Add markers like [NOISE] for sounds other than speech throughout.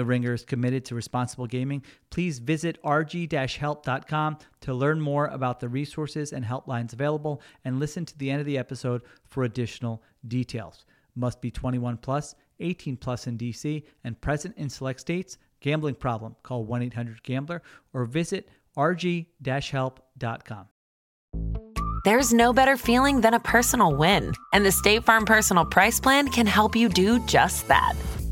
The Ringer is committed to responsible gaming. Please visit rg-help.com to learn more about the resources and helplines available and listen to the end of the episode for additional details. Must be 21 plus, 18 plus in DC and present in select states. Gambling problem? Call 1-800-GAMBLER or visit rg-help.com. There's no better feeling than a personal win, and the State Farm Personal Price Plan can help you do just that.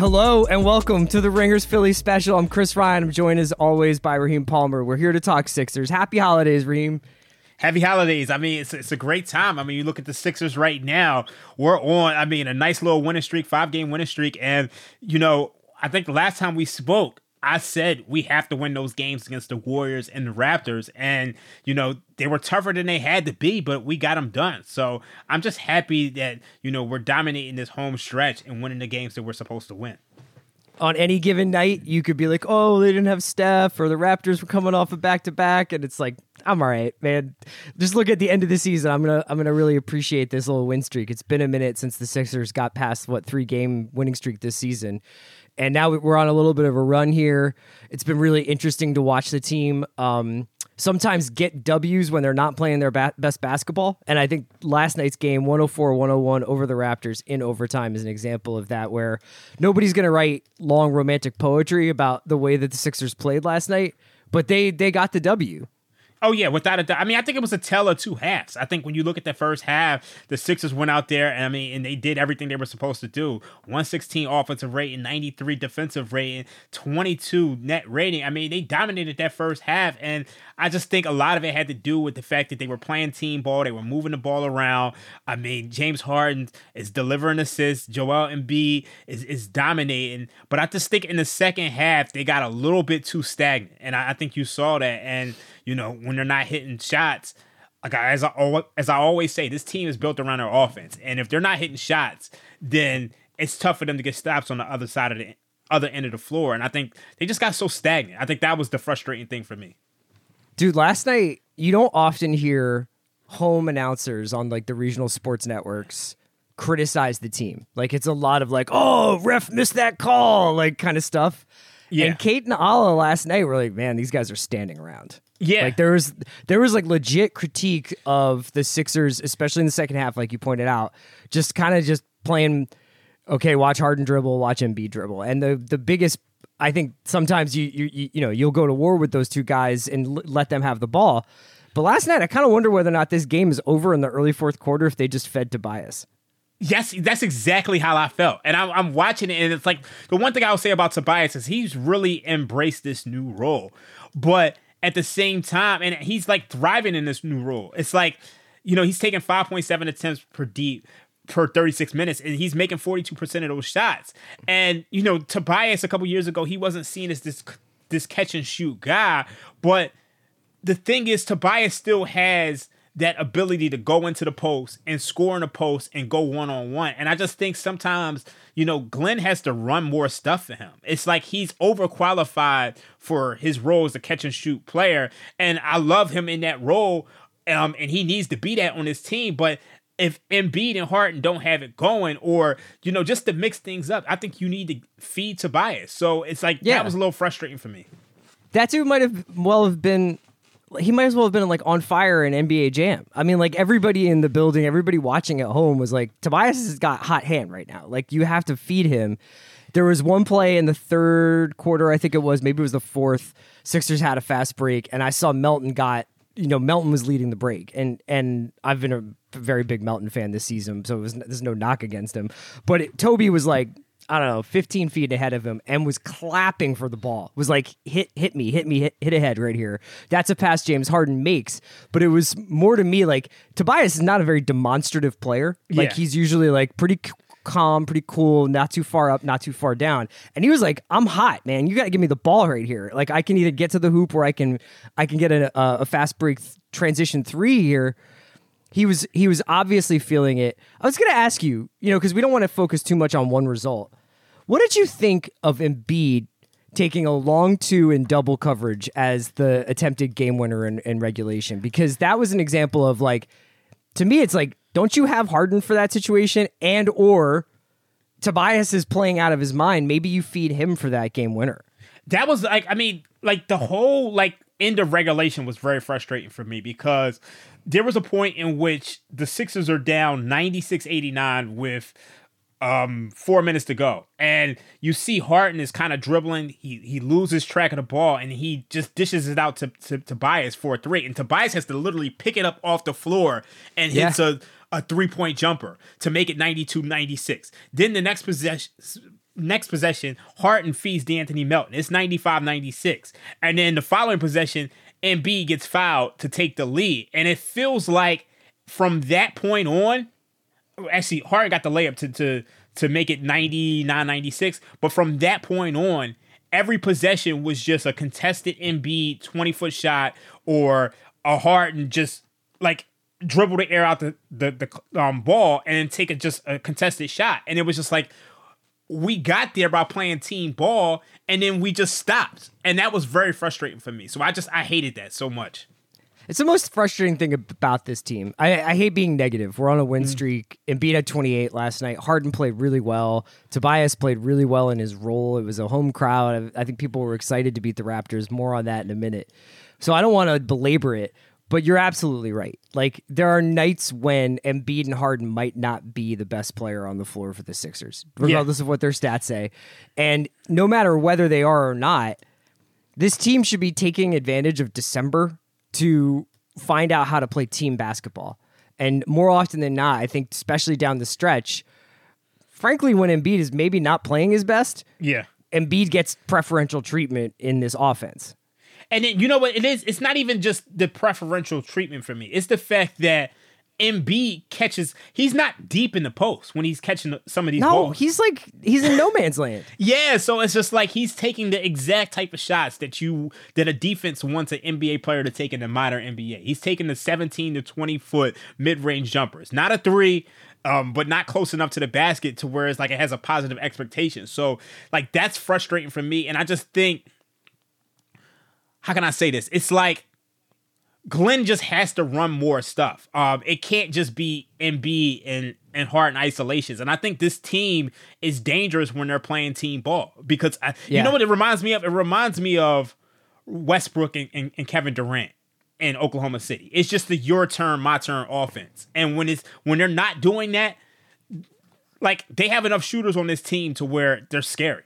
Hello and welcome to the Ringers Philly special. I'm Chris Ryan. I'm joined as always by Raheem Palmer. We're here to talk Sixers. Happy holidays, Raheem. Happy holidays. I mean, it's, it's a great time. I mean, you look at the Sixers right now, we're on, I mean, a nice little winning streak, five game winning streak. And, you know, I think the last time we spoke, I said we have to win those games against the Warriors and the Raptors. And, you know, they were tougher than they had to be, but we got them done. So I'm just happy that, you know, we're dominating this home stretch and winning the games that we're supposed to win. On any given night, you could be like, oh, they didn't have Steph, or the Raptors were coming off a back to back. And it's like, I'm all right, man. Just look at the end of the season. I'm gonna I'm gonna really appreciate this little win streak. It's been a minute since the Sixers got past what three game winning streak this season and now we're on a little bit of a run here. It's been really interesting to watch the team um, sometimes get W's when they're not playing their ba- best basketball. And I think last night's game, 104 101 over the Raptors in overtime, is an example of that, where nobody's going to write long romantic poetry about the way that the Sixers played last night, but they they got the W. Oh yeah, without a doubt. I mean, I think it was a tell of two halves. I think when you look at the first half, the Sixers went out there and I mean, and they did everything they were supposed to do. 116 offensive rating, 93 defensive rating, 22 net rating. I mean, they dominated that first half, and I just think a lot of it had to do with the fact that they were playing team ball, they were moving the ball around. I mean, James Harden is delivering assists, Joel Embiid is is dominating, but I just think in the second half they got a little bit too stagnant, and I, I think you saw that and you know, when they're not hitting shots, like as I as I always say, this team is built around their offense, and if they're not hitting shots, then it's tough for them to get stops on the other side of the other end of the floor. And I think they just got so stagnant. I think that was the frustrating thing for me. Dude, last night you don't often hear home announcers on like the regional sports networks criticize the team. Like it's a lot of like, oh, ref missed that call, like kind of stuff. Yeah. And Kate and Alaa last night were like, man, these guys are standing around. Yeah. Like there was there was like legit critique of the Sixers, especially in the second half, like you pointed out, just kind of just playing okay, watch Harden dribble, watch Embiid dribble. And the the biggest I think sometimes you you you know, you'll go to war with those two guys and l- let them have the ball. But last night I kind of wonder whether or not this game is over in the early fourth quarter if they just fed Tobias. Yes, that's exactly how I felt. And I'm, I'm, watching it, and it's like the one thing I would say about Tobias is he's really embraced this new role. But at the same time, and he's like thriving in this new role. It's like, you know, he's taking 5.7 attempts per deep per 36 minutes and he's making 42% of those shots. And, you know, Tobias a couple years ago, he wasn't seen as this this catch and shoot guy, but the thing is Tobias still has that ability to go into the post and score in the post and go one on one. And I just think sometimes, you know, Glenn has to run more stuff for him. It's like he's overqualified for his role as a catch and shoot player. And I love him in that role. Um, and he needs to be that on his team. But if Embiid and Harden don't have it going, or you know, just to mix things up, I think you need to feed Tobias. So it's like Yeah. that was a little frustrating for me. That too might have well have been. He might as well have been like on fire in NBA Jam. I mean, like everybody in the building, everybody watching at home was like, Tobias has got hot hand right now. Like you have to feed him. There was one play in the third quarter, I think it was, maybe it was the fourth. Sixers had a fast break, and I saw Melton got, you know, Melton was leading the break, and and I've been a very big Melton fan this season, so it was, there's no knock against him. But it, Toby was like, I don't know, 15 feet ahead of him and was clapping for the ball. Was like, hit, hit me, hit me, hit, hit ahead right here. That's a pass James Harden makes. But it was more to me like Tobias is not a very demonstrative player. Like Yeah. he's usually like pretty c- calm, pretty cool, not too far up, not too far down. And he was like, "I'm hot, man. You got to give me the ball right here. Like I can either get to the hoop or I can, I can get a, a, a fast break th- transition three here." he was he was obviously feeling it. I was going to ask you, you know, because we don't want to focus too much on one result. What did you think of Embiid taking a long two in double coverage as the attempted game winner in, in regulation? Because that was an example of like, to me, it's like, don't you have Harden for that situation, and or Tobias is playing out of his mind? Maybe you feed him for that game winner. that was like I mean like the whole like end of regulation was very frustrating for me because there was a point in which the Sixers are down 96-89 with um 4 minutes to go and you see Harden is kind of dribbling he he loses track of the ball and he just dishes it out to, to Tobias for a three and Tobias has to literally pick it up off the floor and hits a a three-point jumper to make it 92-96 then the next possession next possession, Harden feeds De'Anthony Melton. It's 95-96. And then the following possession, Embiid gets fouled to take the lead. And it feels like from that point on, actually Harden got the layup to to to make it 99-96. But from that point on, every possession was just a contested Embiid 20-foot shot or a Harden just like dribble the air out the the, the um, ball and then take a, just a contested shot. And it was just like we got there by playing team ball and then we just stopped. And that was very frustrating for me. So I just I hated that so much. It's the most frustrating thing about this team. I, I hate being negative. We're on a win mm. streak. Embiid had 28 last night. Harden played really well. Tobias played really well in his role. It was a home crowd. I, I think people were excited to beat the Raptors. More on that in a minute. So I don't want to belabor it, but you're absolutely right. Like there are nights when Embiid and Harden might not be the best player on the floor for the Sixers, regardless of what their stats say. And no matter whether they are or not, this team should be taking advantage of December to find out how to play team basketball. And more often than not, I think, especially down the stretch, frankly, when Embiid is maybe not playing his best, Yeah. Embiid gets preferential treatment in this offense. And then you know what it is? It's not even just the preferential treatment for me. It's the fact that Embiid catches. He's not deep in the post when he's catching some of these No, balls. he's like he's in no man's land. [LAUGHS] Yeah, so it's just like he's taking the exact type of shots that you that a defense wants an NBA player to take in the modern NBA. He's taking the 17 to 20 foot mid range jumpers, not a three, um, but not close enough to the basket to where it's like it has a positive expectation. So like that's frustrating for me, and I just think, how can I say this? It's like Glenn just has to run more stuff. Um, it can't just be Embiid and and Harden isolations. And I think this team is dangerous when they're playing team ball because I, you know what it reminds me of? It reminds me of Westbrook and, and, and Kevin Durant in Oklahoma City. It's just the your turn, my turn offense. And when it's when they're not doing that, like they have enough shooters on this team to where they're scary.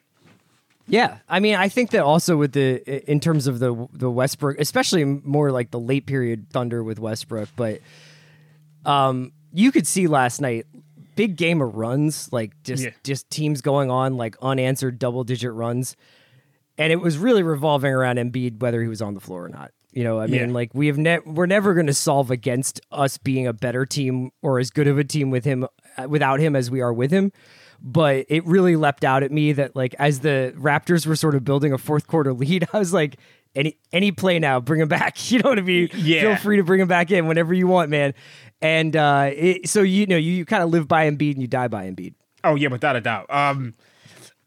Yeah, I mean, I think that also with the in terms of the the Westbrook, especially more like the late period Thunder with Westbrook, but um, you could see last night big game of runs, like just Yeah. just teams going on like unanswered double digit runs, and it was really revolving around Embiid whether he was on the floor or not. You know, I mean, Yeah. like we have ne- we're never going to solve against us being a better team or as good of a team with him uh, without him as we are with him. But it really leapt out at me that like as the Raptors were sort of building a fourth quarter lead, [LAUGHS] I was like, any any play now, bring him back. [LAUGHS] You know what I mean? Yeah. Feel free to bring him back in whenever you want, man. And uh, it, so you know you, you kind of live by Embiid and you die by Embiid. Oh yeah, without a doubt. Um,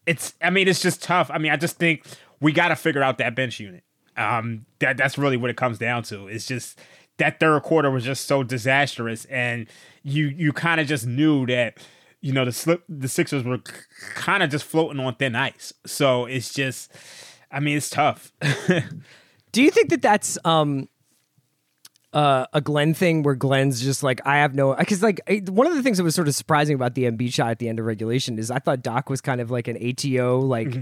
it's I mean it's just tough. I mean I just think we got to figure out that bench unit. Um, that that's really what it comes down to. It's just that third quarter was just so disastrous, and you you kind of just knew that you know the slip the Sixers were kind of just floating on thin ice. So it's just, I mean, it's tough. [LAUGHS] Do you think that that's um uh, a Glenn thing where Glenn's just like I have no because like one of the things that was sort of surprising about the MB shot at the end of regulation is I thought Doc was kind of like an ATO like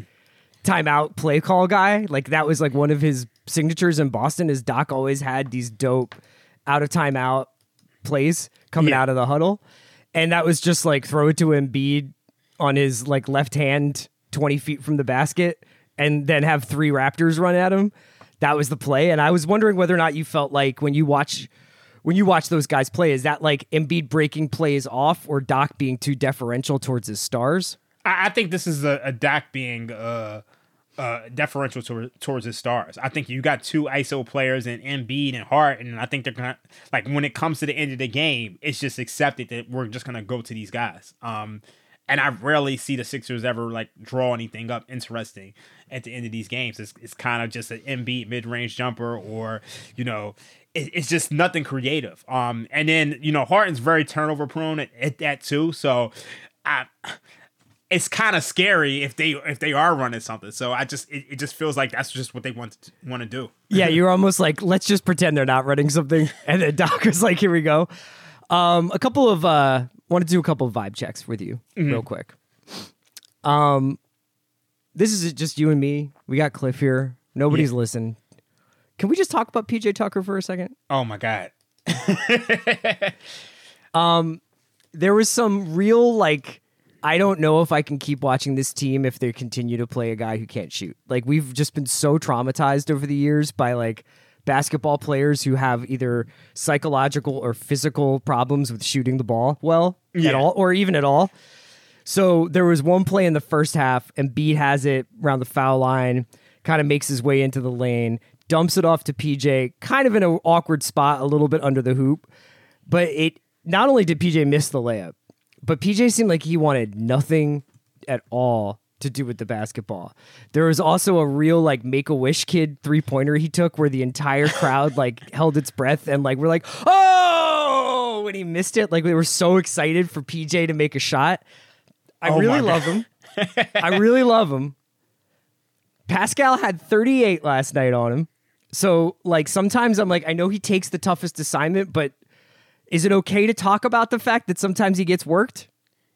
timeout play call guy like that was like one of his signatures in Boston is Doc always had these dope out of timeout plays coming Yeah. out of the huddle and that was just like throw it to Embiid on his like left hand 20 feet from the basket and then have three Raptors run at him. That was the play. And I was wondering whether or not you felt like when you watch when you watch those guys play, is that like Embiid breaking plays off or Doc being too deferential towards his stars? I, I think this is a, a Doc being uh, uh, deferential to, towards his stars. I think you got two ISO players in Embiid and Hart, and I think they're gonna like when it comes to the end of the game, it's just accepted that we're just gonna go to these guys. Um, and I rarely see the Sixers ever like draw anything up interesting at the end of these games. It's, it's kind of just an Embiid mid range jumper, or you know, it, it's just nothing creative. Um, and then you know Harden's very turnover prone at, at that too. So, I it's kind of scary if they if they are running something. So I just it, it just feels like that's just what they want to, want to do. Yeah, you're almost like, let's just pretend they're not running something. [LAUGHS] And then Doc was like, here we go. Um, a couple of uh want to do a couple of vibe checks with you real quick. Um this is just you and me. We got Cliff here. Nobody's listened. Can we just talk about PJ Tucker for a second? Oh my god. [LAUGHS] Um, there was some real like I don't know if I can keep watching this team if they continue to play a guy who can't shoot. Like we've just been so traumatized over the years by like basketball players who have either psychological or physical problems with shooting the ball well at all or even at all. So there was one play in the first half, Embiid has it around the foul line, kind of makes his way into the lane, dumps it off to PJ, kind of in an awkward spot, a little bit under the hoop. But it not only did PJ miss the layup, but PJ seemed like he wanted nothing at all to do with the basketball. There was also a real like make a wish kid three pointer he took where the entire crowd [LAUGHS] like held its breath and like we're like, oh, when he missed it. Like we were so excited for PJ to make a shot. I Oh really love him. I really love him. Pascal had 38 last night on him. So like sometimes I'm like, I know he takes the toughest assignment, but is it okay to talk about the fact that sometimes he gets worked?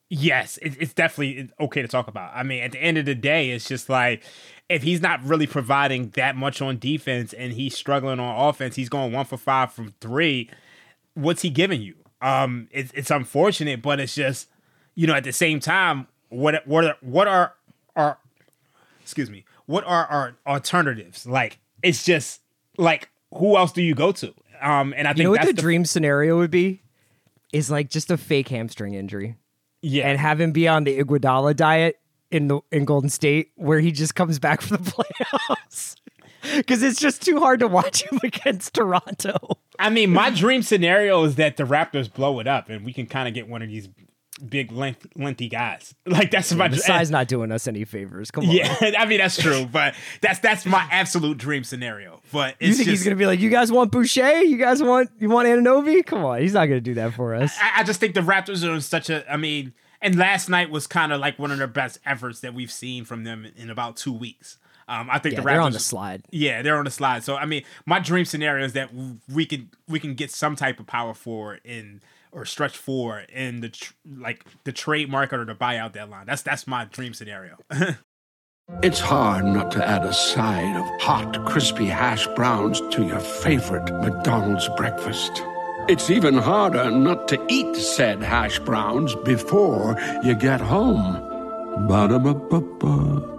Yes, it, it's definitely okay to talk about. I mean, at the end of the day, it's just like if he's not really providing that much on defense and he's struggling on offense, he's going one for five from three. What's he giving you? Um, it's it's unfortunate, but it's just you know at the same time, what what what are our excuse me, what are our alternatives? Like it's just like who else do you go to? Um, and I think You know what that's the, the dream scenario would be? Is like just a fake hamstring injury yeah and have him be on the Iguodala diet in the in Golden State where he just comes back for the [LAUGHS] playoffs. Because it's just too hard to watch him [LAUGHS] against Toronto. I mean, my dream scenario is that the Raptors blow it up and we can kind of get one of these big, length, lengthy guys. [LAUGHS] Like that's my The dr- size not doing us any favors. Come on. Yeah, [LAUGHS] I mean that's true, but that's that's my absolute dream scenario. But You think just, he's gonna be like, you guys want Boucher? You guys want you want Anunoby? Come on, he's not gonna do that for us. I, I just think the Raptors are in such a. I mean, and last night was kind of like one of their best efforts that we've seen from them in about two weeks. Um, I think Yeah, the Raptors they're on the slide. Yeah, they're on the slide. So I mean, my dream scenario is that we can we can get some type of power forward in or stretch forward in the tr- like the trade market or the buyout deadline. That's that's my dream scenario. [LAUGHS] It's hard not to add a side of hot, crispy hash browns to your favorite McDonald's breakfast. It's even harder not to eat said hash browns before you get home. Ba-da-ba-ba-ba.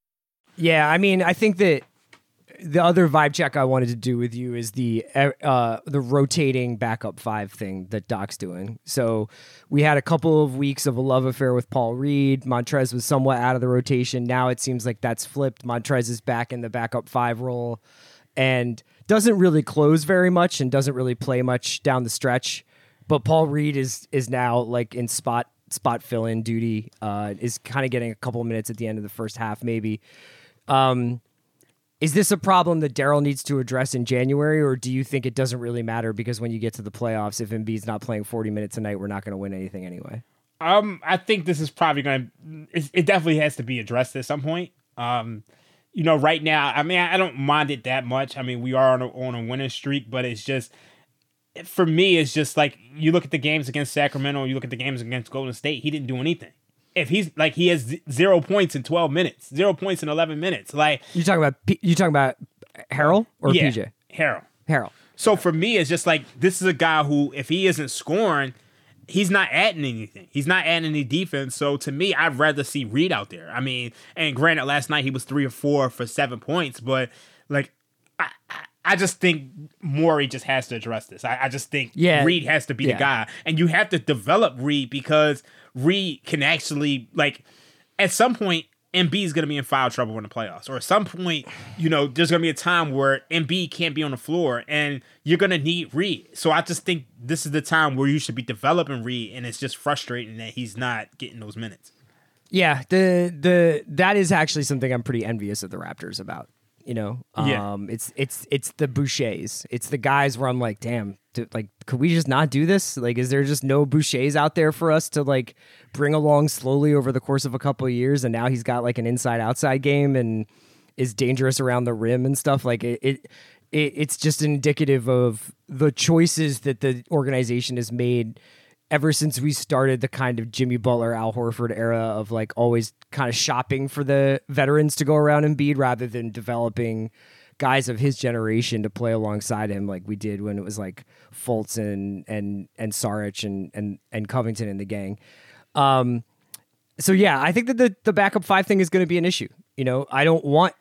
Yeah, I mean, I think that the other vibe check I wanted to do with you is the uh, the rotating backup five thing that Doc's doing. So we had a couple of weeks of a love affair with Paul Reed. Montrez was somewhat out of the rotation. Now it seems like that's flipped. Montrez is back in the backup five role and doesn't really close very much and doesn't really play much down the stretch. But Paul Reed is is now like in spot spot fill in duty. Uh, is kind of getting a couple of minutes at the end of the first half, maybe. Um, is this a problem that Daryl needs to address in January, or do you think it doesn't really matter because when you get to the playoffs, if Embiid's not playing 40 minutes a night, we're not going to win anything anyway? Um, I think this is probably going to. It definitely has to be addressed at some point. Um, you know, right now, I mean, I don't mind it that much. I mean, we are on a, on a winning streak, but it's just for me, it's just like you look at the games against Sacramento, you look at the games against Golden State. He didn't do anything if he's like he has zero points in 12 minutes, zero points in 11 minutes. Like you talking about you talking about Harrell or yeah, PJ? Harrell. Harrell. So for me, it's just like this is a guy who, if he isn't scoring, he's not adding anything. He's not adding any defense. So to me, I'd rather see Reed out there. I mean, and granted, last night he was three or four for seven points, but like I, I just think Morey just has to address this. I, I just think yeah. Reed has to be yeah. the guy, and you have to develop Reed because Reed can actually like at some point MB is going to be in foul trouble in the playoffs, or at some point, you know, there's going to be a time where MB can't be on the floor, and you're going to need Reed. So I just think this is the time where you should be developing Reed, and it's just frustrating that he's not getting those minutes. Yeah, the the that is actually something I'm pretty envious of the Raptors about. You know, yeah. um, it's it's it's the Bouchers. It's the guys where I'm like, damn, do, like, could we just not do this? Like, is there just no Bouchers out there for us to like bring along slowly over the course of a couple of years? And now he's got like an inside outside game and is dangerous around the rim and stuff. Like it, it, it it's just indicative of the choices that the organization has made ever since we started the kind of Jimmy Butler, Al Horford era of like always kind of shopping for the veterans to go around and Embiid rather than developing guys of his generation to play alongside him like we did when it was like Fultz and and and Saric and and and Covington in the gang. Um so yeah, I think that the the backup five thing is going to be an issue. You know, I don't want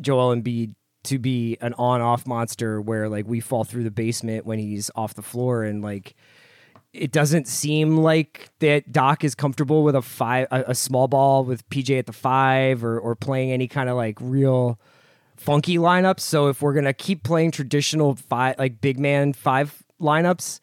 Joel Embiid to be an on-off monster where like we fall through the basement when he's off the floor and like it doesn't seem like that Doc is comfortable with a five, a, a, small ball with PJ at the five, or or playing any kind of like real funky lineups. So if we're gonna keep playing traditional five, like big man five lineups,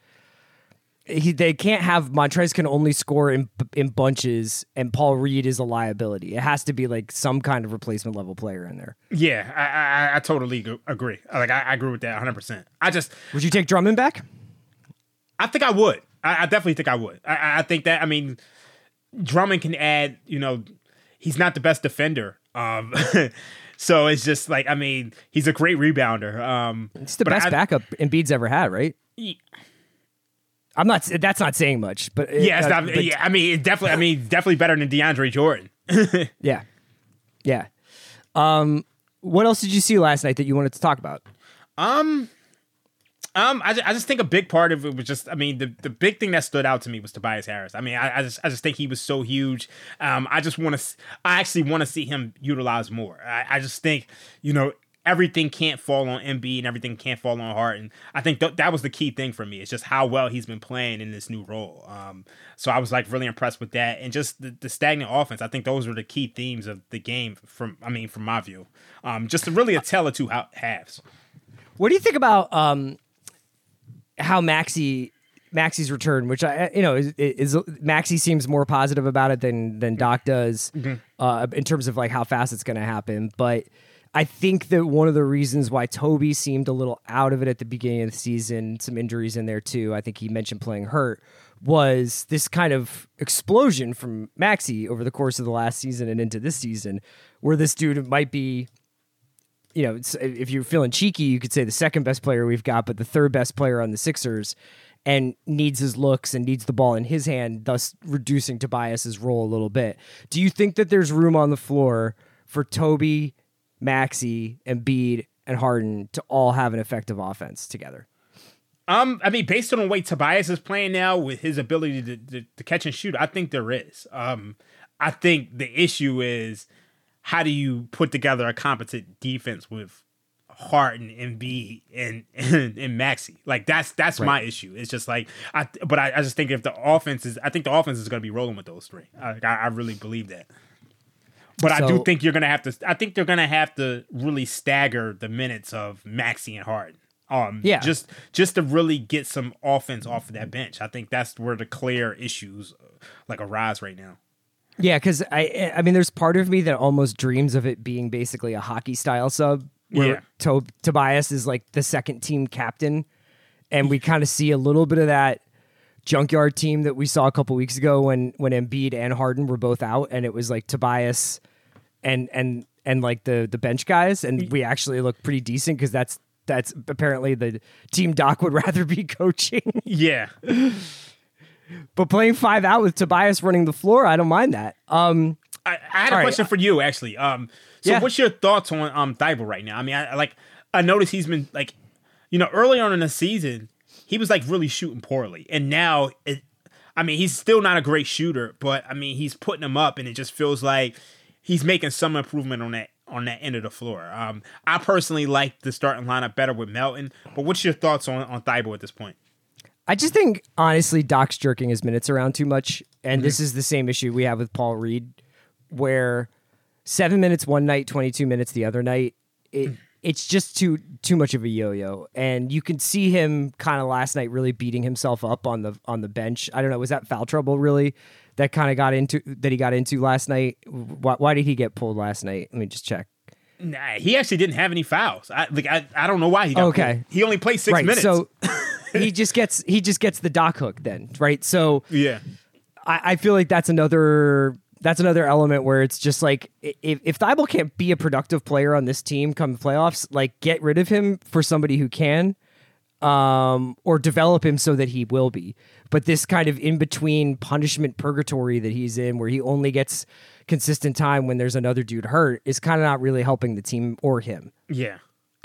he, they can't have Montrez can only score in in bunches, and Paul Reed is a liability. It has to be like some kind of replacement level player in there. Yeah, I I, I totally agree. Like I, I agree with that 100. percent I just would you take Drummond back? I think I would. I, I definitely think I would. I, I, think that. I mean, Drummond can add. You know, he's not the best defender. Um, [LAUGHS] so it's just like I mean, he's a great rebounder. Um, it's the best I, backup Embiid's ever had, right? Yeah. I'm not. That's not saying much, but yeah, uh, not, but, yeah. I mean, definitely. I mean, definitely better than DeAndre Jordan. [LAUGHS] yeah, yeah. Um, what else did you see last night that you wanted to talk about? Um, um, I, I just think a big part of it was just, I mean, the, the big thing that stood out to me was Tobias Harris. I mean, I, I just I just think he was so huge. Um, I just want to, I actually want to see him utilized more. I, I just think, you know, everything can't fall on Embiid and everything can't fall on Harden. I think th- that was the key thing for me. It's just how well he's been playing in this new role. Um, so I was like really impressed with that, and just the, the, stagnant offense. I think those were the key themes of the game from, I mean, from my view. Um, just really a tell of two halves. What do you think about um, how Maxey Maxey's return, which I you know is, is Maxey seems more positive about it than than Doc does mm-hmm. uh, in terms of like how fast it's going to happen. But I think that one of the reasons why Toby seemed a little out of it at the beginning of the season, some injuries in there too. I think he mentioned playing hurt was this kind of explosion from Maxey over the course of the last season and into this season, where this dude might be you know, if you're feeling cheeky, you could say the second best player we've got, but the third best player on the Sixers and needs his looks and needs the ball in his hand, thus reducing Tobias's role a little bit. Do you think that there's room on the floor for Toby, Maxey, Embiid, and Harden to all have an effective offense together? Um, I mean, based on the way Tobias is playing now with his ability to, to, to catch and shoot, I think there is. Um, I think the issue is how do you put together a competent defense with Harden and B [LAUGHS] and and, and Maxey? Like that's that's right. my issue. It's just like I, but I, I, just think if the offense is, I think the offense is going to be rolling with those three. I, I really believe that. But so, I do think you're going to have to. I think they're going to have to really stagger the minutes of Maxey and Harden. Um, yeah, just just to really get some offense off of that bench. I think that's where the clear issues like arise right now. Yeah, because I I mean, there's part of me that almost dreams of it being basically a hockey style sub where yeah. to- Tobias is like the second team captain, and we kind of see a little bit of that junkyard team that we saw a couple weeks ago when when Embiid and Harden were both out, and it was like Tobias and and and like the the bench guys, and we actually look pretty decent because that's that's apparently the team Doc would [LAUGHS] rather be coaching. Yeah. But playing five out with Tobias running the floor, I don't mind that. Um, I, I had a question right. for you actually. Um, so yeah. what's your thoughts on um Thybulle right now? I mean, I, like I noticed he's been like, you know, early on in the season, he was like really shooting poorly, and now it. I mean, he's still not a great shooter, but I mean, he's putting them up, and it just feels like he's making some improvement on that on that end of the floor. Um, I personally like the starting lineup better with Melton, but what's your thoughts on on Thybulle at this point? I just think honestly, Doc's jerking his minutes around too much, and mm-hmm. this is the same issue we have with Paul Reed, where seven minutes one night, twenty two minutes the other night. It it's just too too much of a yo yo, and you can see him kind of last night really beating himself up on the on the bench. I don't know, was that foul trouble really that kind of got into that he got into last night? Why, why did he get pulled last night? Let me just check. Nah, he actually didn't have any fouls. I like I, I don't know why he got okay. Pulled. He only played six right, minutes. So [LAUGHS] he just gets he just gets the dock hook then, right? So yeah, I, I feel like that's another that's another element where it's just like if if Thybulle can't be a productive player on this team come the playoffs, like get rid of him for somebody who can, um, or develop him so that he will be. But this kind of in between punishment purgatory that he's in, where he only gets consistent time when there's another dude hurt, is kind of not really helping the team or him. Yeah.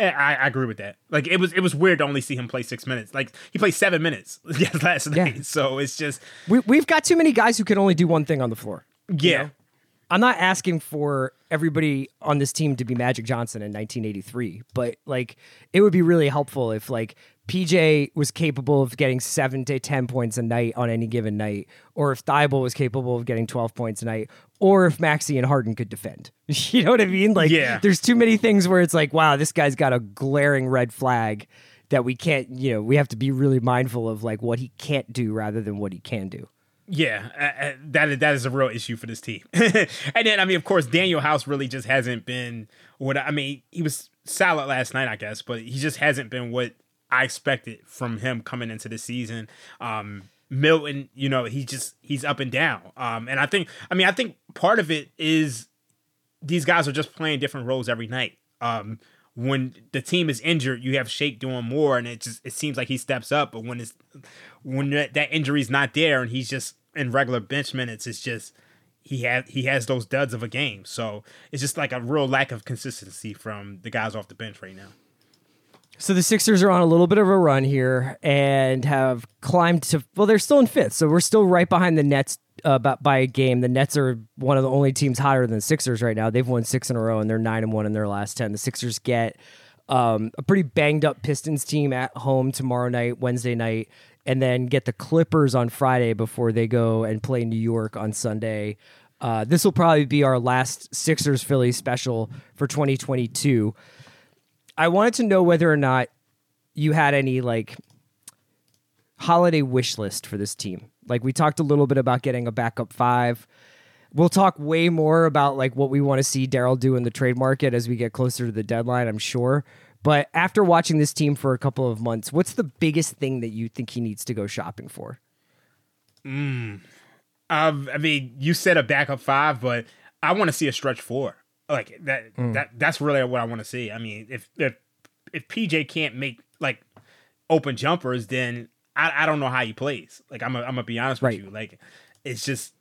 I, I, agree with that. Like it was, it was weird to only see him play six minutes. Like he played seven minutes [LAUGHS] last night, yeah. so it's just we we've got too many guys who can only do one thing on the floor. Yeah, you know? I'm not asking for everybody on this team to be Magic Johnson in 1983, but like it would be really helpful if like PJ was capable of getting seven to 10 points a night on any given night, or if Thybulle was capable of getting 12 points a night, or if Maxey and Harden could defend. [LAUGHS] you know what I mean? Like, yeah. there's too many things where it's like, wow, this guy's got a glaring red flag that we can't, you know, we have to be really mindful of like what he can't do rather than what he can do. Yeah, uh, uh that that is a real issue for this team. [LAUGHS] and then, I mean, of course, Danuel House really just hasn't been what I mean. He was solid last night, I guess, but he just hasn't been what I expected from him coming into the season. Um, Milton, you know, he just he's up and down. Um, and I think, I mean, I think part of it is these guys are just playing different roles every night. Um, when the team is injured, you have Shake doing more, and it just it seems like he steps up. But when it's when that, that injury's not there, and he's just in regular bench minutes, it's just he had he has those duds of a game. So it's just like a real lack of consistency from the guys off the bench right now. So the Sixers are on a little bit of a run here and have climbed to well, they're still in fifth, so we're still right behind the Nets uh, by a game. The Nets are one of the only teams higher than the Sixers right now. They've won six in a row and they're nine and one in their last ten. The Sixers get um, a pretty banged up Pistons team at home tomorrow night, Wednesday night, and then get the Clippers on Friday before they go and play New York on Sunday. Uh, this will probably be our last Sixers Philly special for 2022. I wanted to know whether or not you had any like holiday wish list for this team. Like we talked a little bit about getting a backup five. We'll talk way more about like what we want to see Daryl do in the trade market as we get closer to the deadline, I'm sure. But after watching this team for a couple of months, what's the biggest thing that you think he needs to go shopping for? Mm. Um, I mean, you said a backup five, but I want to see a stretch four. Like that that that's really what I want to see. I mean, if if if PJ can't make like open jumpers, then I, I don't know how he plays. Like I'm a, I'm gonna be honest Right. with you. Like it's just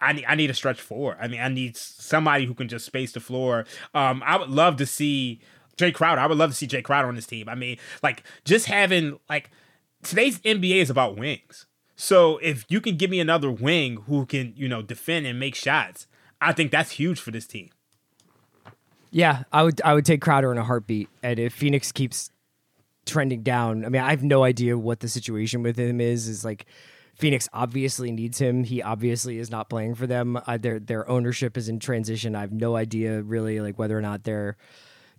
I need I need a stretch four. I mean, I need somebody who can just space the floor. Um, I would love to see Jae Crowder. I would love to see Jae Crowder on this team. I mean, like just having like today's NBA is about wings. So if you can give me another wing who can you know defend and make shots, I think that's huge for this team. Yeah, I would I would take Crowder in a heartbeat. And if Phoenix keeps trending down, I mean, I have no idea what the situation with him is. Is like Phoenix obviously needs him. He obviously is not playing for them. Uh, their their ownership is in transition. I have no idea really like whether or not they're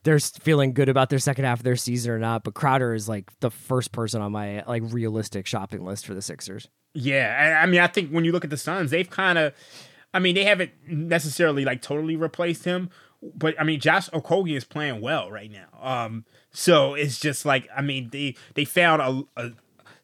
they're feeling good about their second half of their season or not. But Crowder is like the first person on my like realistic shopping list for the Sixers. Yeah, I, I mean, I think when you look at the Suns, they've kind of, I mean, they haven't necessarily like totally replaced him, but I mean, Josh Okogie is playing well right now. Um, so it's just like, I mean, they they found a, a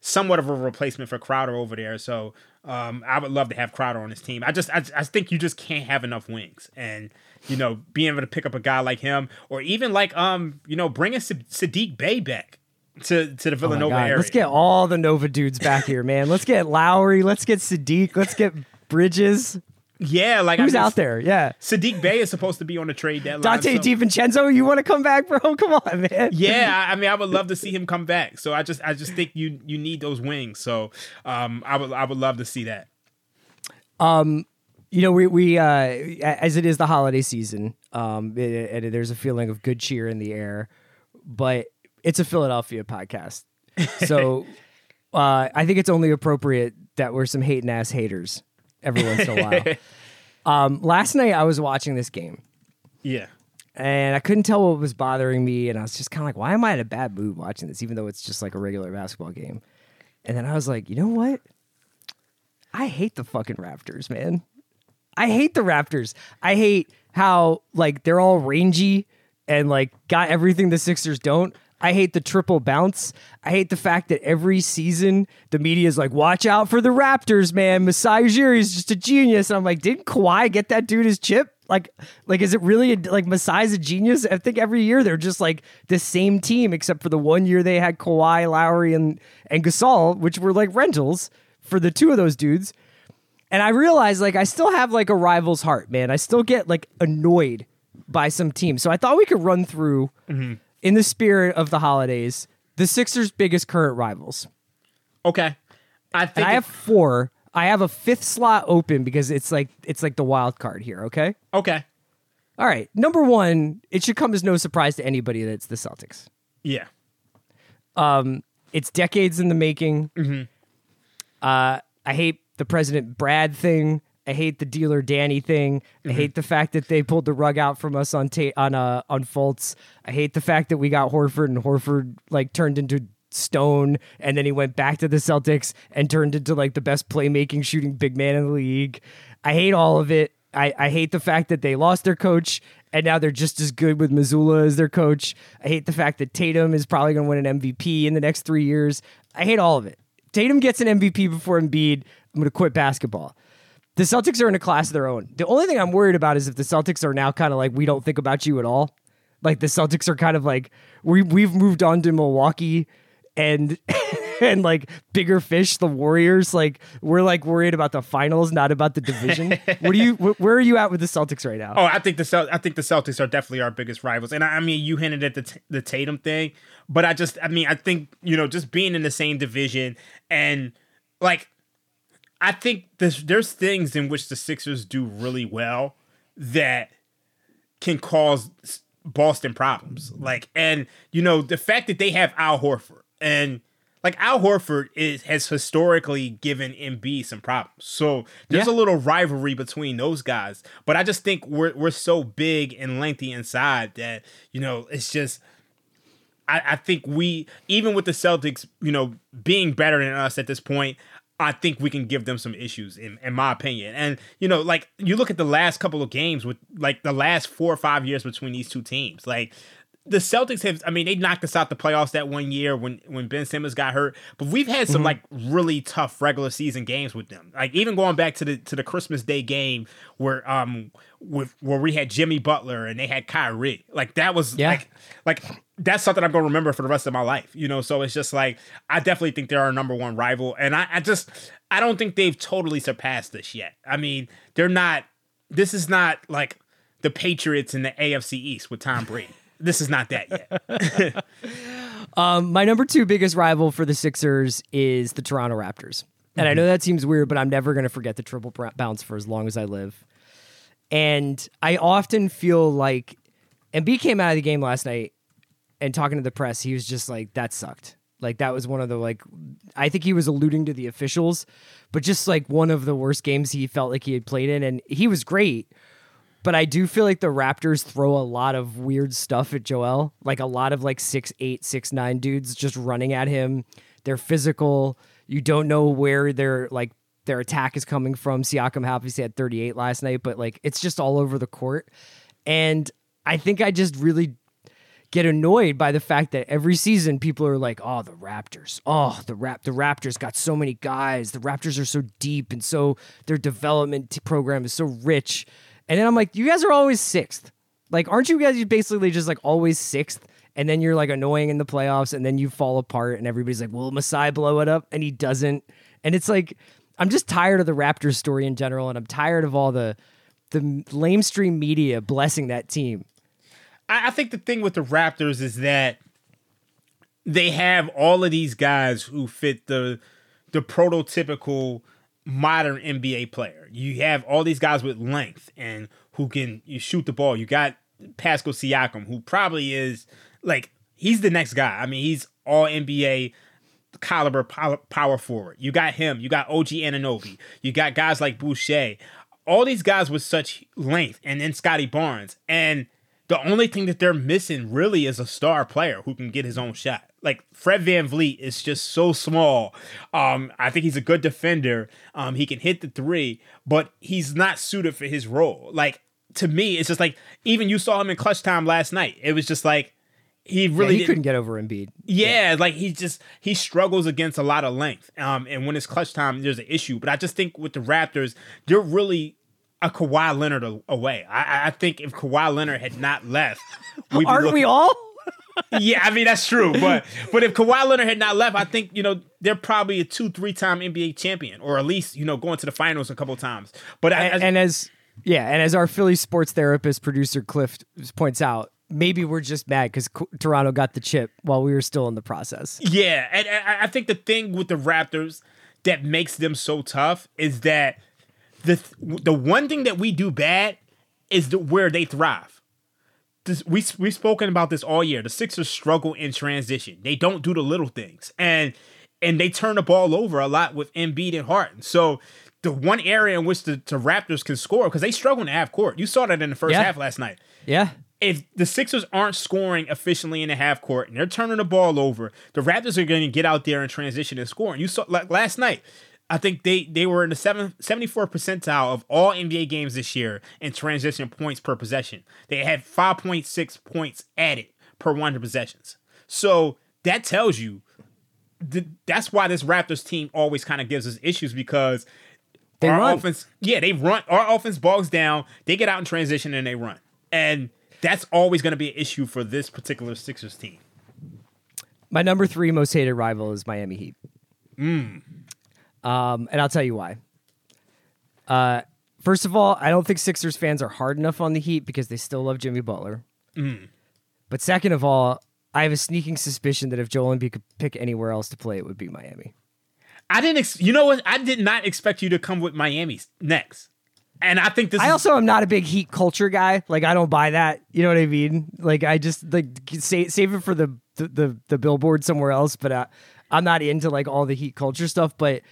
somewhat of a replacement for Crowder over there. So um, I would love to have Crowder on this team. I just, I, I think you just can't have enough wings, and you know, being able to pick up a guy like him, or even like, um, you know, bringing Sa- Saddiq Bey back to to the Oh Villanova God, area. Let's get all the Nova dudes back here, man. Let's get Lowry. Let's get Saddiq. Let's get Bridges. Yeah, like I Who's mean, out there? Yeah. Saddiq Bey is supposed to be on the trade deadline. Donte so- DiVincenzo, you want to come back, bro? [LAUGHS] Come on, man. Yeah, I I mean, I would love to see him come back. So I just, I just think you, you need those wings. So, um, I would, I would love to see that. Um, you know, we we uh, as it is the holiday season, um, it- there's a feeling of good cheer in the air, but it's a Philadelphia podcast, so [LAUGHS] uh, I think it's only appropriate that we're some hating ass haters every once in a while. [LAUGHS] um, last night I was watching this game. Yeah. and I couldn't tell what was bothering me, and I was just kind of like, why am I in a bad mood watching this, even though it's just like a regular basketball game? And then I was like, you know what? I hate the fucking Raptors, man. I hate the Raptors. I hate how like they're all rangy and like got everything the Sixers don't. I hate the triple bounce. I hate the fact that every season the media is like, watch out for the Raptors, man. Masai Ujiri is just a genius. And I'm like, didn't Kawhi get that dude his chip? Like, like is it really a, like Masai's a genius? I think every year they're just like the same team, except for the one year they had Kawhi, Lowry, and and Gasol, which were like rentals for the two of those dudes. And I realized like I still have like a rival's heart, man. I still get like annoyed by some teams. So I thought we could run through mm-hmm. In the spirit of the holidays the Sixers' biggest current rivals. Okay. I think And I have four. I have a fifth slot open because it's like it's like the wild card here, okay? okay. All right. Number 1, it should come as no surprise to anybody that it's the Celtics. Yeah. Um, it's decades in the making. Uh, I hate the President Brad thing. I hate the dealer Danny thing. I hate the fact that they pulled the rug out from us on ta- on uh, on Fultz. I hate the fact that we got Horford and Horford like turned into stone, and then he went back to the Celtics and turned into like the best playmaking shooting big man in the league. I hate all of it. I, I hate the fact that they lost their coach and now they're just as good with Mazzulla as their coach. I hate the fact that Tatum is probably going to win an MVP in the next three years. I hate all of it. Tatum gets an MVP before Embiid. I'm going to quit basketball. The Celtics are in a class of their own. The only thing I'm worried about is if the Celtics are now kind of like, we don't think about you at all. Like the Celtics are kind of like, we, we've moved on to Milwaukee and [LAUGHS] and like bigger fish, the Warriors. Like we're like worried about the finals, not about the division. [LAUGHS] what do you? Wh- where are you at with the Celtics right now? Oh, I think the Cel- I think the Celtics are definitely our biggest rivals, and I, I mean you hinted at the t- the Tatum thing, but I just I mean I think you know just being in the same division and like I think there's there's things in which the Sixers do really well that can cause Boston problems. Mm-hmm. Like, and you know the fact that they have Al Horford and like Al Horford is has historically given MB some problems. So there's Yeah. a little rivalry between those guys. But I just think we're we're so big and lengthy inside that you know it's just. I, I think we, even with the Celtics, you know, being better than us at this point, I think we can give them some issues, in, in my opinion. And you know, like you look at the last couple of games with like the last four or five years between these two teams, like the Celtics have. I mean, they knocked us out the playoffs that one year when when Ben Simmons got hurt. But we've had some like really tough regular season games with them. Like even going back to the to the Christmas Day game where um with where we had Jimmy Butler and they had Kyrie. Like that was Yeah. like like that's something I'm gonna remember for the rest of my life. You know, so it's just like I definitely think they're our number one rival, and I, I just I don't think they've totally surpassed us yet. I mean, they're not. This is not like the Patriots in the AFC East with Tom Brady. this is not that yet. [LAUGHS] Um, my number two biggest rival for the Sixers is the Toronto Raptors. And I know that seems weird, but I'm never going to forget the triple bounce for as long as I live. And I often feel like, Embiid came out of the game last night and talking to the press, he was just like, that sucked. Like, that was one of the, like, I think he was alluding to the officials, but just like one of the worst games he felt like he had played in. And he was great. But I do feel like the Raptors throw a lot of weird stuff at Joel. Like a lot of like six eight, six nine dudes just running at him. They're physical. You don't know where their like their attack is coming from. Siakam obviously had 38 last night, but like it's just all over the court. And I think I just really get annoyed by the fact that every season people are like, "Oh, the Raptors. Oh, the rap the Raptors got so many guys. The Raptors are so deep and so their development program is so rich." And then I'm like, "You guys are always sixth. Like, aren't you guys basically just like always sixth? And then you're like annoying in the playoffs, and then you fall apart, and everybody's like, "Will Masai blow it up?" And he doesn't. And it's like, I'm just tired of the Raptors story in general, and I'm tired of all the the lamestream media blessing that team. I, I think the thing with the Raptors is that they have all of these guys who fit the the prototypical modern NBA player. You have all these guys with length and who can you shoot the ball. You got Pascal Siakam, who probably is like he's the next guy. I mean, he's all NBA caliber power, forward. You got him. You got OG Anunoby. You got guys like Boucher. All these guys with such length, and then Scottie Barnes. And the only thing that they're missing really is a star player who can get his own shot. Like Fred VanVleet is just so small. Um, I think he's a good defender. Um, he can hit the three, but he's not suited for his role. Like to me, it's just like even you saw him in clutch time last night. It was just like he Yeah, really he didn't- couldn't get over Embiid. yeah, like he just he struggles against a lot of length. Um, and when it's clutch time, there's an issue. But I just think with the Raptors, they're really a Kawhi Leonard away. I, I- think if Kawhi Leonard had not left, [LAUGHS] we'd Aren't we looking- all? [LAUGHS] yeah, I mean that's true. But but if Kawhi Leonard had not left, I think you know they're probably a two three time NBA champion, or at least you know going to the finals a couple times. But and, I- and as yeah, and as our Philly sports therapist producer Cliff points out, maybe we're just mad because Toronto got the chip while we were still in the process. Yeah, and, and I think the thing with the Raptors that makes them so tough is that the the one thing that we do bad is the, where they thrive. This, we we've spoken about this all year. The Sixers struggle in transition. They don't do the little things, and and they turn the ball over a lot with Embiid and Harden. So the one area in which the, the Raptors can score because they struggle in the half court. You saw that in the first Yeah. half last night Yeah, if the Sixers aren't scoring efficiently in the half court and they're turning the ball over, the Raptors are going to get out there and transition and score. And you saw like last night, I think they they were in the seven, 74 percentile of all NBA games this year in transition points per possession. They had 5.6 points added per 100 possessions. So that tells you th- that's why this Raptors team always kind of gives us issues because They our run. offense, yeah, they run. Our offense bogs down. They get out in transition and they run, and that's always going to be an issue for this particular Sixers team. my number three most hated rival is Miami Heat. Hmm. Um, and I'll tell you why. Uh, first of all, I don't think Sixers fans are hard enough on the Heat because they still love Jimmy Butler. Hmm. But second of all, I have a sneaking suspicion that if Joel Embiid could pick anywhere else to play, it would be Miami. I didn't. Ex- you know what? I did not expect you to come with Miami next, and I think this. I is, also am not a big Heat culture guy. Like I don't buy that. You know what I mean? Like I just like save save it for the the the, the billboard somewhere else. But I, I'm not into like all the Heat culture stuff. But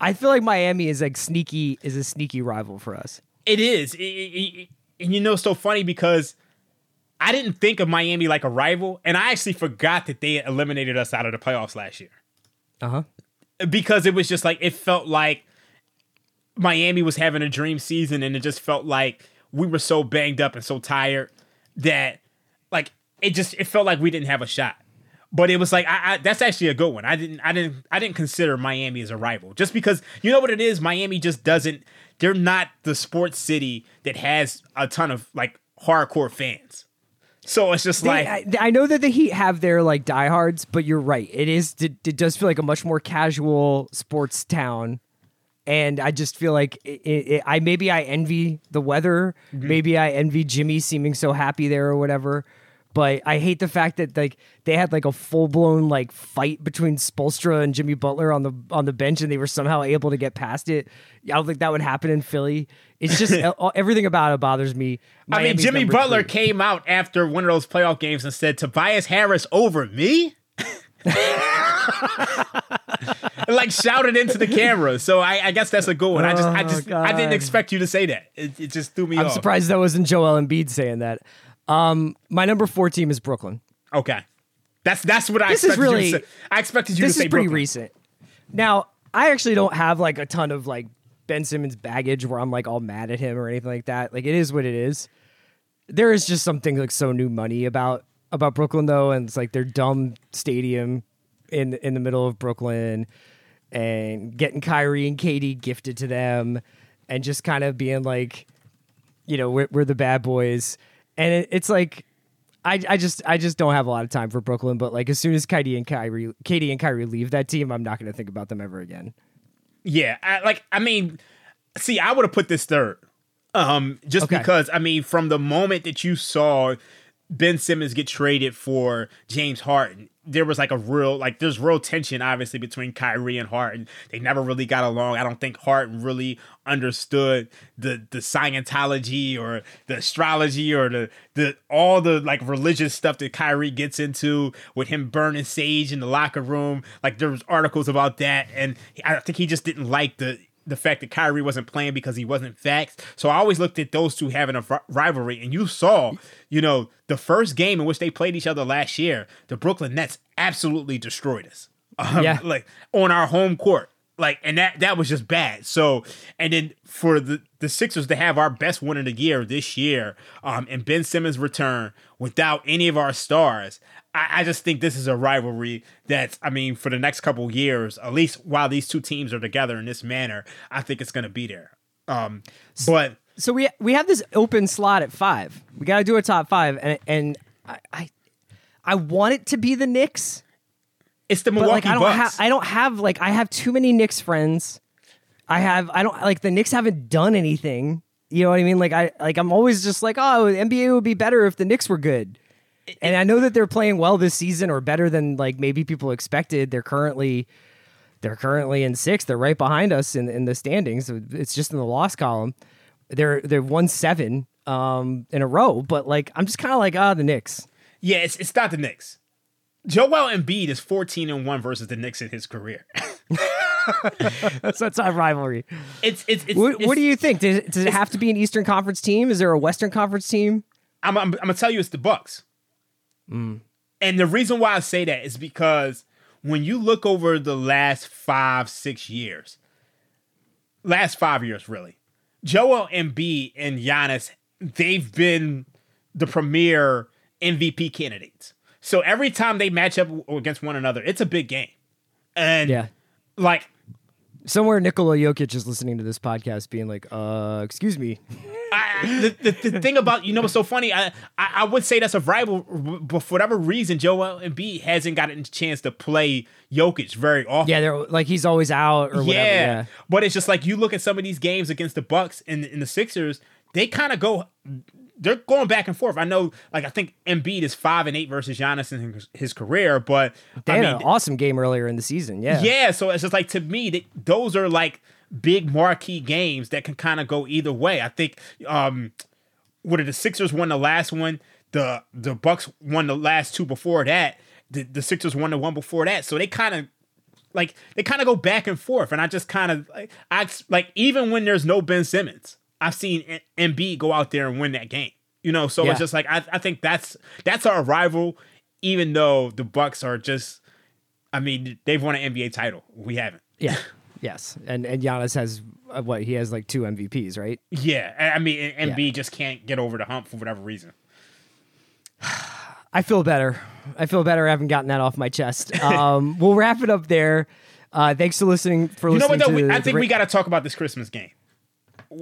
I feel like Miami is like sneaky is a sneaky rival for us. It is, It- it- it- and you know, it's so funny because I didn't think of Miami like a rival, and I actually forgot that they eliminated us out of the playoffs last year. Uh huh. because it was just like it felt like Miami was having a dream season and it just felt like we were so banged up and so tired that like it just it felt like we didn't have a shot. But it was like I, I, that's actually a good one. I didn't I didn't I didn't consider Miami as a rival just because you know what it is. Miami just doesn't. They're not the sports city that has a ton of like hardcore fans. So it's just They- like I, I know that the Heat have their like diehards, but you're right. It is. It, it does feel like a much more casual sports town, and I just feel like it, it, I maybe I envy the weather. Mm-hmm. Maybe I envy Jimmy seeming so happy there or whatever. But I hate the fact that like they had like a full blown like fight between Spoelstra and Jimmy Butler on the on the bench, and they were somehow able to get past it. I don't think that would happen in Philly. It's just [LAUGHS] everything about it bothers me. I mean, Jimmy Butler three. came out after one of those playoff games and said, Tobias Harris over me? [LAUGHS] like shouted into the camera. So I, I guess that's a good one. I just I Oh, just I didn't expect you to say that. It, it just threw me I'm off. surprised that wasn't Joel Embiid saying that. Um, my number four team is Brooklyn. Okay. That's that's what I This is really- you to say. I expected you This to say is pretty Brooklyn. recent. Now, I actually don't have like a ton of like Ben Simmons baggage where I'm like all mad at him or anything like that. Like it is what it is. There is just something like so new money about about Brooklyn though, and it's like their dumb stadium in in the middle of Brooklyn and getting Kyrie and KD gifted to them and just kind of being like, you know, we're, we're the bad boys. And it, it's like I, I just I just don't have a lot of time for Brooklyn, but like as soon as KD and Kyrie KD and Kyrie leave that team, I'm not going to think about them ever again. Yeah, I, like I mean, see, I would have put this third, um, just Okay. because I mean, from the moment that you saw Ben Simmons get traded for James Harden, there was like a real like there's real tension obviously between Kyrie and Harden. They never really got along. I don't think Harden really understood the the Scientology or the astrology or the the all the like religious stuff that Kyrie gets into with him burning sage in the locker room. Like there was articles about that, and I think he just didn't like the the fact that Kyrie wasn't playing because he wasn't vaxxed. So I always looked at those two having a rivalry, and you saw, you know, the first game in which they played each other last year, the Brooklyn Nets absolutely destroyed us. [LAUGHS] Um, Yeah. like on our home court. Like and that that was just bad. So and then for the the Sixers to have our best win of the year this year, um, and Ben Simmons return without any of our stars, I, I just think this is a rivalry that's I mean for the next couple years, at least while these two teams are together in this manner, I think it's gonna be there. Um, but So we we have this open slot at five. We got to do a top five, and and I, I I want it to be the Knicks, it's the but Milwaukee like I don't Bucks. have I don't have like I have too many Knicks friends. I have I don't like the Knicks haven't done anything. You know what I mean? Like I like I'm always just like, oh, NBA would be better if the Knicks were good. And I know that they're playing well this season or better than like maybe people expected. They're currently they're currently in sixth. They're right behind us in, in the standings. It's just in the loss column. They're they're won seven um in a row, but like I'm just kind of like, ah, the Knicks. yeah, it's it's not the Knicks. Joel Embiid is 14 and 1 versus the Knicks in his career. [LAUGHS] That's that's our rivalry. It's it's it's, What, it's what do you think? Does, does it have to be an Eastern Conference team? Is there a Western Conference team? I'm, I'm, I'm gonna tell you it's the Bucks. Mm. And the reason why I say that is because when you look over the last five, six years, last five years really, Joel Embiid and Giannis, they've been the premier MVP candidates. So every time they match up against one another, it's a big game. And Yeah. like Somewhere Nikola Jokic is listening to this podcast, being like, "Uh, excuse me." I, the, the, the thing about you know what's so funny I, I I would say that's a rival but for whatever reason Joel Embiid hasn't gotten a chance to play Jokic very often Yeah, they're like he's always out or whatever. Yeah. but it's just like you look at some of these games against the Bucks and, and the Sixers they kind of go they're going back and forth I know like I think Embiid is five and eight versus Giannis in his, career but They I had mean an awesome game earlier in the season. Yeah. yeah, so it's just like to me, that those are like big marquee games that can kind of go either way. I think um what did the Sixers won the last one, the the Bucks won the last two before that, the, the Sixers won the one before that. So they kind of like they kind of go back and forth, and I just kind of like I like even when there's no Ben Simmons, I've seen M- Embiid go out there and win that game. You know, so Yeah. it's just like I, I think that's that's our rival, even though the Bucks are just I mean, they've won an NBA title. We haven't. Yeah. [LAUGHS] yes. And and Giannis has uh, what? He has like two MVPs, right? Yeah, I mean, Embiid just can't get over the hump for whatever reason. [SIGHS] I feel better. I feel better. I haven't gotten that off my chest. [LAUGHS] Um, we'll wrap it up there. Uh, thanks for listening. For You know what though? We, I think we got to talk about this Christmas game.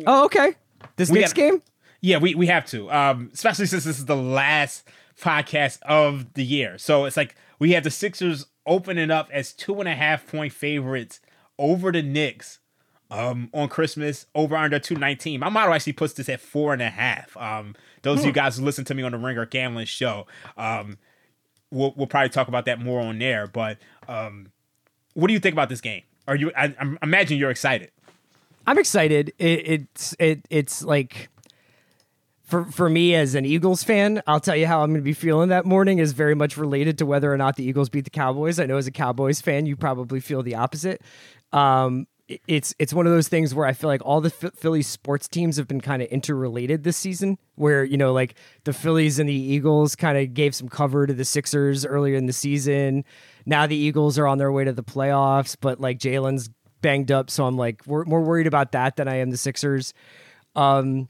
Oh, okay. This We next gotta- game. Yeah, we, we have to. Um, especially since this is the last podcast of the year. So it's like we have the Sixers opening up as two and a half point favorites over the Knicks um, on Christmas over under 219. My model actually puts this at four and a half. Um, those of you guys who listen to me on the Ringer Gambling show, um, we'll, we'll probably talk about that more on there. But um, what do you think about this game? Are you? I, I imagine you're excited. I'm excited. It, it's it it's like for for me as an Eagles fan, I'll tell you how I'm going to be feeling that morning is very much related to whether or not the Eagles beat the Cowboys. I know as a Cowboys fan, you probably feel the opposite. Um, it- it's it's one of those things where I feel like all the Ph- Philly sports teams have been kind of interrelated this season. Where you know, like the Phillies and the Eagles kind of gave some cover to the Sixers earlier in the season. Now the Eagles are on their way to the playoffs, but like Jalen's banged up, so I'm like we're more worried about that than I am the Sixers. Um,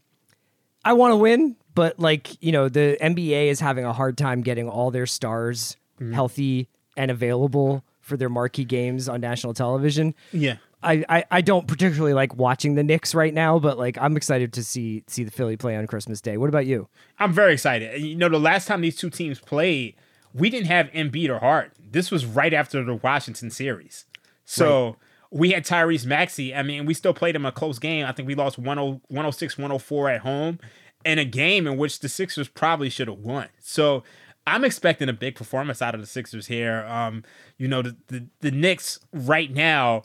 I want to win, but like you know, the NBA is having a hard time getting all their stars healthy and available for their marquee games on national television. Yeah. I, I, I don't particularly like watching the Knicks right now, but like I'm excited to see see the Philly play on Christmas Day. What about you? I'm very excited. You know, the last time these two teams played, we didn't have Embiid or Hart. This was right after the Washington series. So we had Tyrese Maxey. I mean, we still played him a close game. I think we lost 10 106 104 at home in a game in which the Sixers probably should have won. So I'm expecting a big performance out of the Sixers here. Um, you know, the, the, the Knicks right now.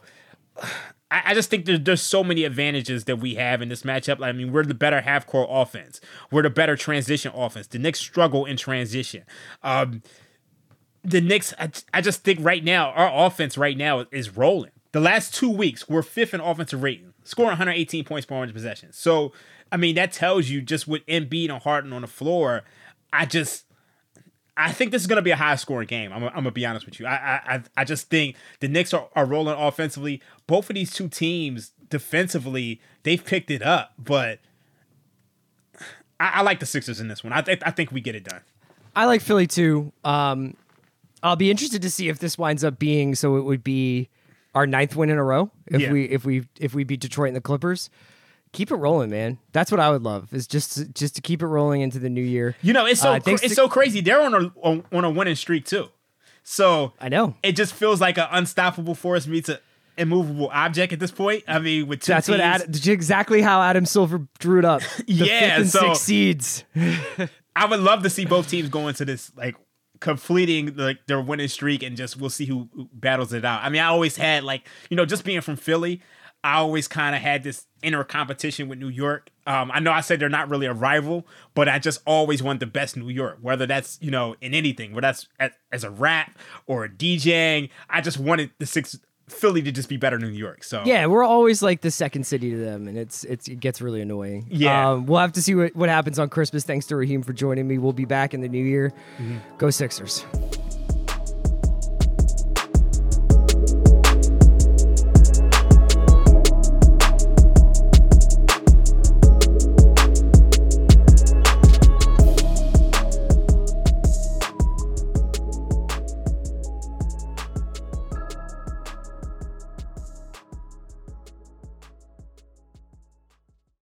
[SIGHS] I, I just think there's there's so many advantages that we have in this matchup. I mean, we're the better half court offense. We're the better transition offense. The Knicks struggle in transition. Um, the Knicks, I, I just think right now, our offense right now is rolling. The last two weeks, we're fifth in offensive rating, scoring 118 points per 100 possessions. So, I mean, that tells you just with Embiid and Harden on the floor, I just, I think this is going to be a high scoring game. I'm, I'm going to be honest with you. I, I, I- just think the Knicks are, are rolling offensively. Both of these two teams defensively, they've picked it up, but I, I like the Sixers in this one. I, think I think we get it done. I like Philly too. Um, I'll be interested to see if this winds up being so it would be our ninth win in a row if Yeah. we if we if we beat Detroit and the Clippers. Keep it rolling, man. That's what I would love is just to, just to keep it rolling into the new year. You know, it's so Uh, thanks it's to- so crazy. They're on a on, on a winning streak too. So I know. it just feels like an unstoppable force meets an immovable object at this point. I mean, with two That's what teams, Ad, exactly how Adam Silver drew it up. [LAUGHS] The Yeah, fifth and so- six seeds. [LAUGHS] I would love to see both teams go into this like completing like their winning streak and just we'll see who, battles it out. I mean, I always had like you know just being from Philly, I always kind of had this inner competition with New York. Um, I know I said they're not really a rival, but I just always want the best New York, whether that's you know in anything, whether that's as, as a rap or a DJing. I just wanted the six Philly to just be better than New York. So Yeah, we're always like the second city to them, and it's it's it gets really annoying. Yeah. um, we'll have to see what, what happens on Christmas. Thanks to Raheem for joining me. We'll be back in the new year. Go Sixers.